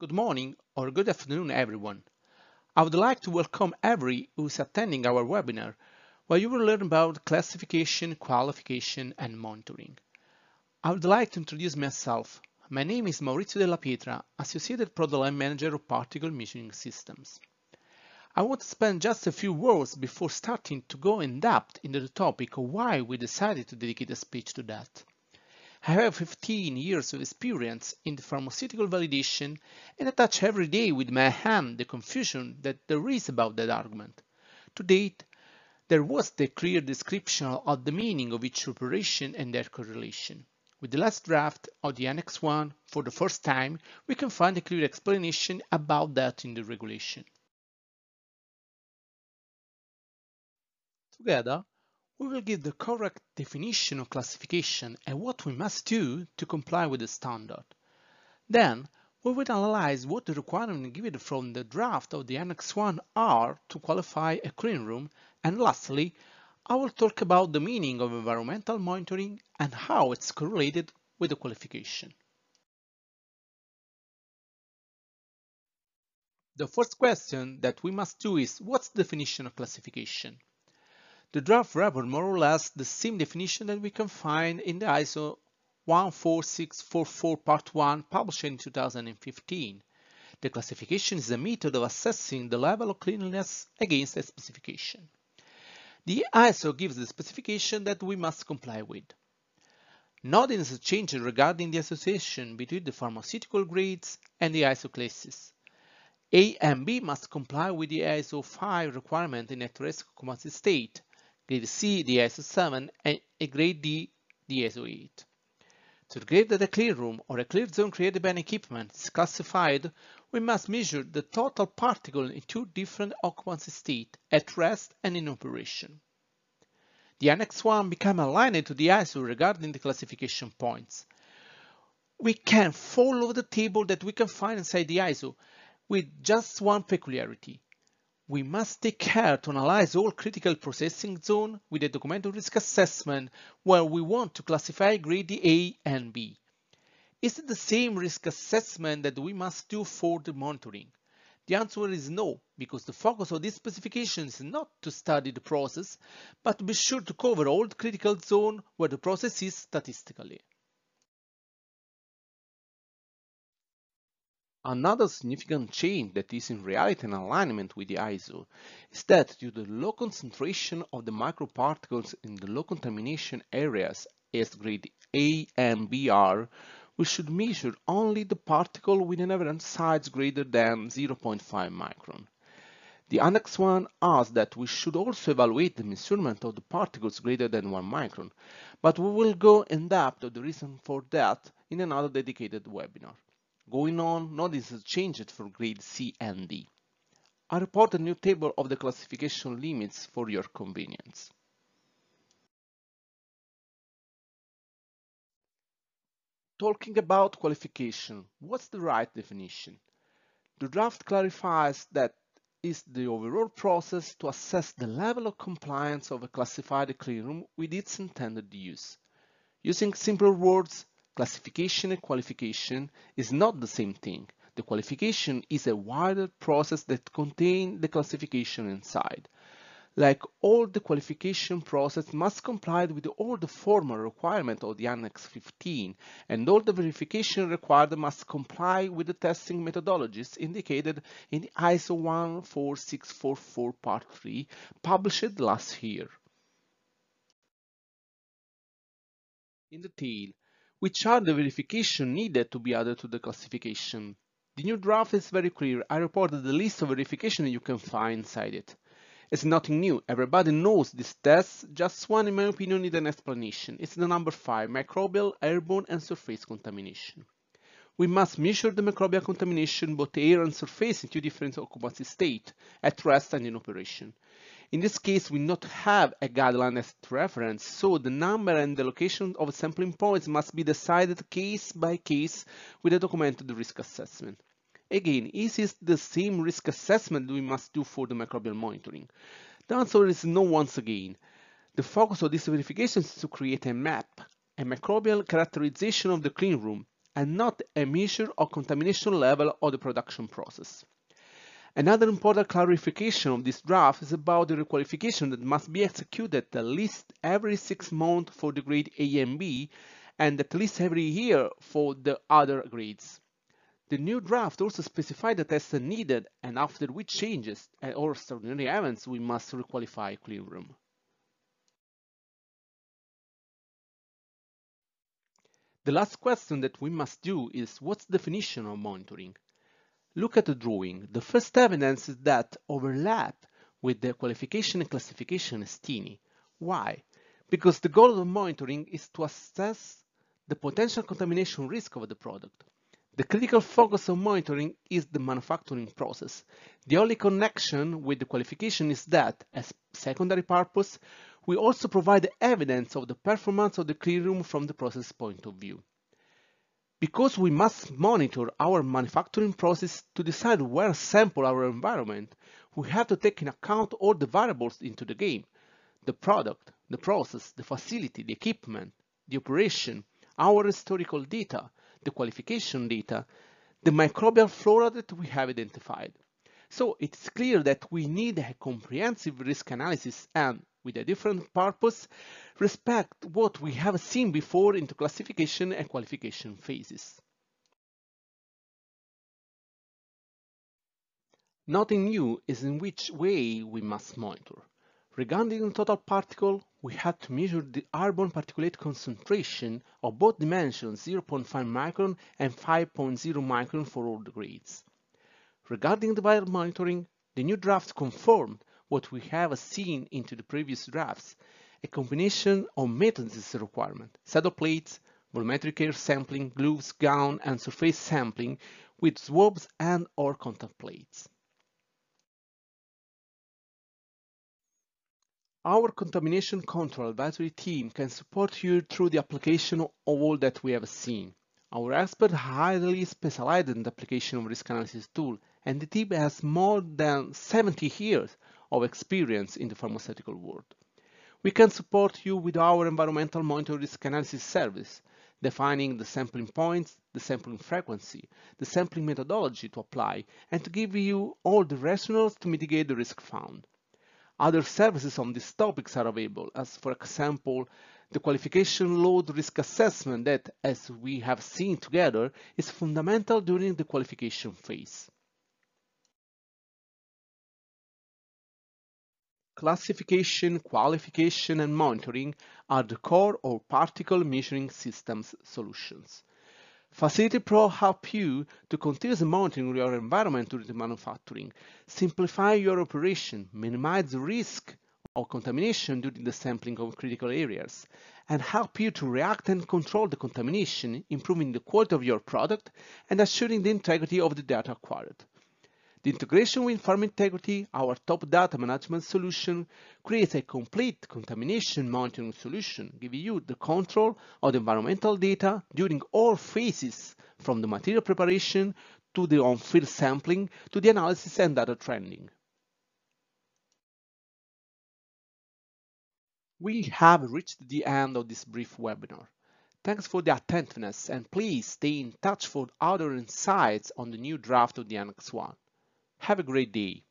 Good morning or good afternoon, everyone. I would like to welcome every who is attending our webinar, where you will learn about classification, qualification, and monitoring. I would like to introduce myself. My name is Maurizio Della Pietra, Associated Product Line Manager of Particle Measuring Systems. I want to spend just a few words before starting to go in depth into the topic of why we decided to dedicate a speech to that. I have 15 years of experience in the pharmaceutical validation and I touch every day with my hand the confusion that there is about that argument. To date, there was the clear description of the meaning of each operation and their correlation. With the last draft of the Annex 1, for the first time, we can find a clear explanation about that in the regulation. Together, we will give the correct definition of classification and what we must do to comply with the standard. Then, we will analyze what the requirements given from the draft of the Annex 1 are to qualify a clean room, and lastly, I will talk about the meaning of environmental monitoring and how it's correlated with the qualification. The first question that we must do is what's the definition of classification? The draft report more or less the same definition that we can find in the ISO 14644 Part 1 published in 2015. The classification is a method of assessing the level of cleanliness against a specification. The ISO gives the specification that we must comply with. Nothing has changed regarding the association between the pharmaceutical grades and the ISO classes. A and B must comply with the ISO 5 requirement in a risk occupancy state, grade C the ISO 7 and a grade D the ISO 8. To grade that a clean room or a clear zone created by an equipment is classified, we must measure the total particle in two different occupancy states, at rest and in operation. The Annex 1 becomes aligned to the ISO regarding the classification points. We can follow the table that we can find inside the ISO with just one peculiarity we must take care to analyze all critical processing zone with a documented risk assessment where we want to classify grade A and B. Is it the same risk assessment that we must do for the monitoring? The answer is no, because the focus of this specification is not to study the process, but to be sure to cover all the critical zone where the process is statistically. Another significant change that is in reality in alignment with the ISO is that due to the low concentration of the microparticles in the low contamination areas as grade A and B are, we should measure only the particle with an average size greater than 0.5 micron. The Annex 1 asks that we should also evaluate the measurement of the particles greater than 1 micron, but we will go in depth of the reason for that in another dedicated webinar. Going on, notice has changed for grade C and D. I report a new table of the classification limits for your convenience. Talking about qualification, what's the right definition? The draft clarifies that is the overall process to assess the level of compliance of a classified cleanroom with its intended use. Using simpler words, Classification and qualification is not the same thing. The qualification is a wider process that contains the classification inside. Like all the qualification process must comply with all the formal requirements of the Annex 15 and all the verification required must comply with the testing methodologies indicated in the ISO 14644 Part 3 published last year. In detail, which are the verification needed to be added to the classification. The new draft is very clear. I reported the list of verification you can find inside it. It's nothing new. Everybody knows this test. Just one, in my opinion, needs an explanation. It's the number 5, microbial, airborne and surface contamination. We must measure the microbial contamination both air and surface in two different occupancy states, at rest and in operation. In this case, we not have a guideline as reference, so the number and the location of sampling points must be decided case by case with a documented risk assessment. Again, this is the same risk assessment we must do for the microbial monitoring? The answer is no once again. The focus of this verification is to create a map, a microbial characterization of the clean room, and not a measure of contamination level of the production process. Another important clarification of this draft is about the requalification that must be executed at least every six months for the grade A and B and at least every year for the other grades. The new draft also specified the tests needed and after which changes or extraordinary events we must requalify cleanroom. The last question that we must do is what's the definition of monitoring? Look at the drawing. The first evidence is that overlap with the qualification and classification is teeny. Why? Because the goal of monitoring is to assess the potential contamination risk of the product. The critical focus of monitoring is the manufacturing process. The only connection with the qualification is that, as secondary purpose, we also provide evidence of the performance of the cleanroom from the process point of view. Because we must monitor our manufacturing process to decide where to sample our environment, we have to take in account all the variables into the game. The product, the process, the facility, the equipment, the operation, our historical data, the qualification data, the microbial flora that we have identified. So it's clear that we need a comprehensive risk analysis and, with a different purpose, respect what we have seen before into classification and qualification phases. Nothing new is in which way we must monitor. Regarding total particle, we had to measure the airborne particulate concentration of both dimensions 0.5 micron and 5.0 micron for all the grades. Regarding the viable monitoring, the new draft confirmed what we have seen into the previous drafts. A combination of maintenance requirement. Settle plates, volumetric air sampling, gloves, gown, and surface sampling with swabs and or contact plates. Our contamination control advisory team can support you through the application of all that we have seen. Our experts highly specialized in the application of risk analysis tool and the team has more than 70 years of experience in the pharmaceutical world. We can support you with our environmental monitoring risk analysis service, defining the sampling points, the sampling frequency, the sampling methodology to apply, and to give you all the rationales to mitigate the risk found. Other services on these topics are available, as for example, the qualification load risk assessment that, as we have seen together, is fundamental during the qualification phase. Classification, qualification, and monitoring are the core of particle measuring systems solutions. Facility Pro help you to continuously monitor your environment during the manufacturing, simplify your operation, minimize the risk of contamination during the sampling of critical areas, and help you to react and control the contamination, improving the quality of your product and assuring the integrity of the data acquired. The integration with Pharma Integrity, our top data management solution, creates a complete contamination monitoring solution, giving you the control of the environmental data during all phases, from the material preparation to the on-field sampling to the analysis and data trending. We have reached the end of this brief webinar. Thanks for the attentiveness and please stay in touch for other insights on the new draft of the Annex 1. Have a great day.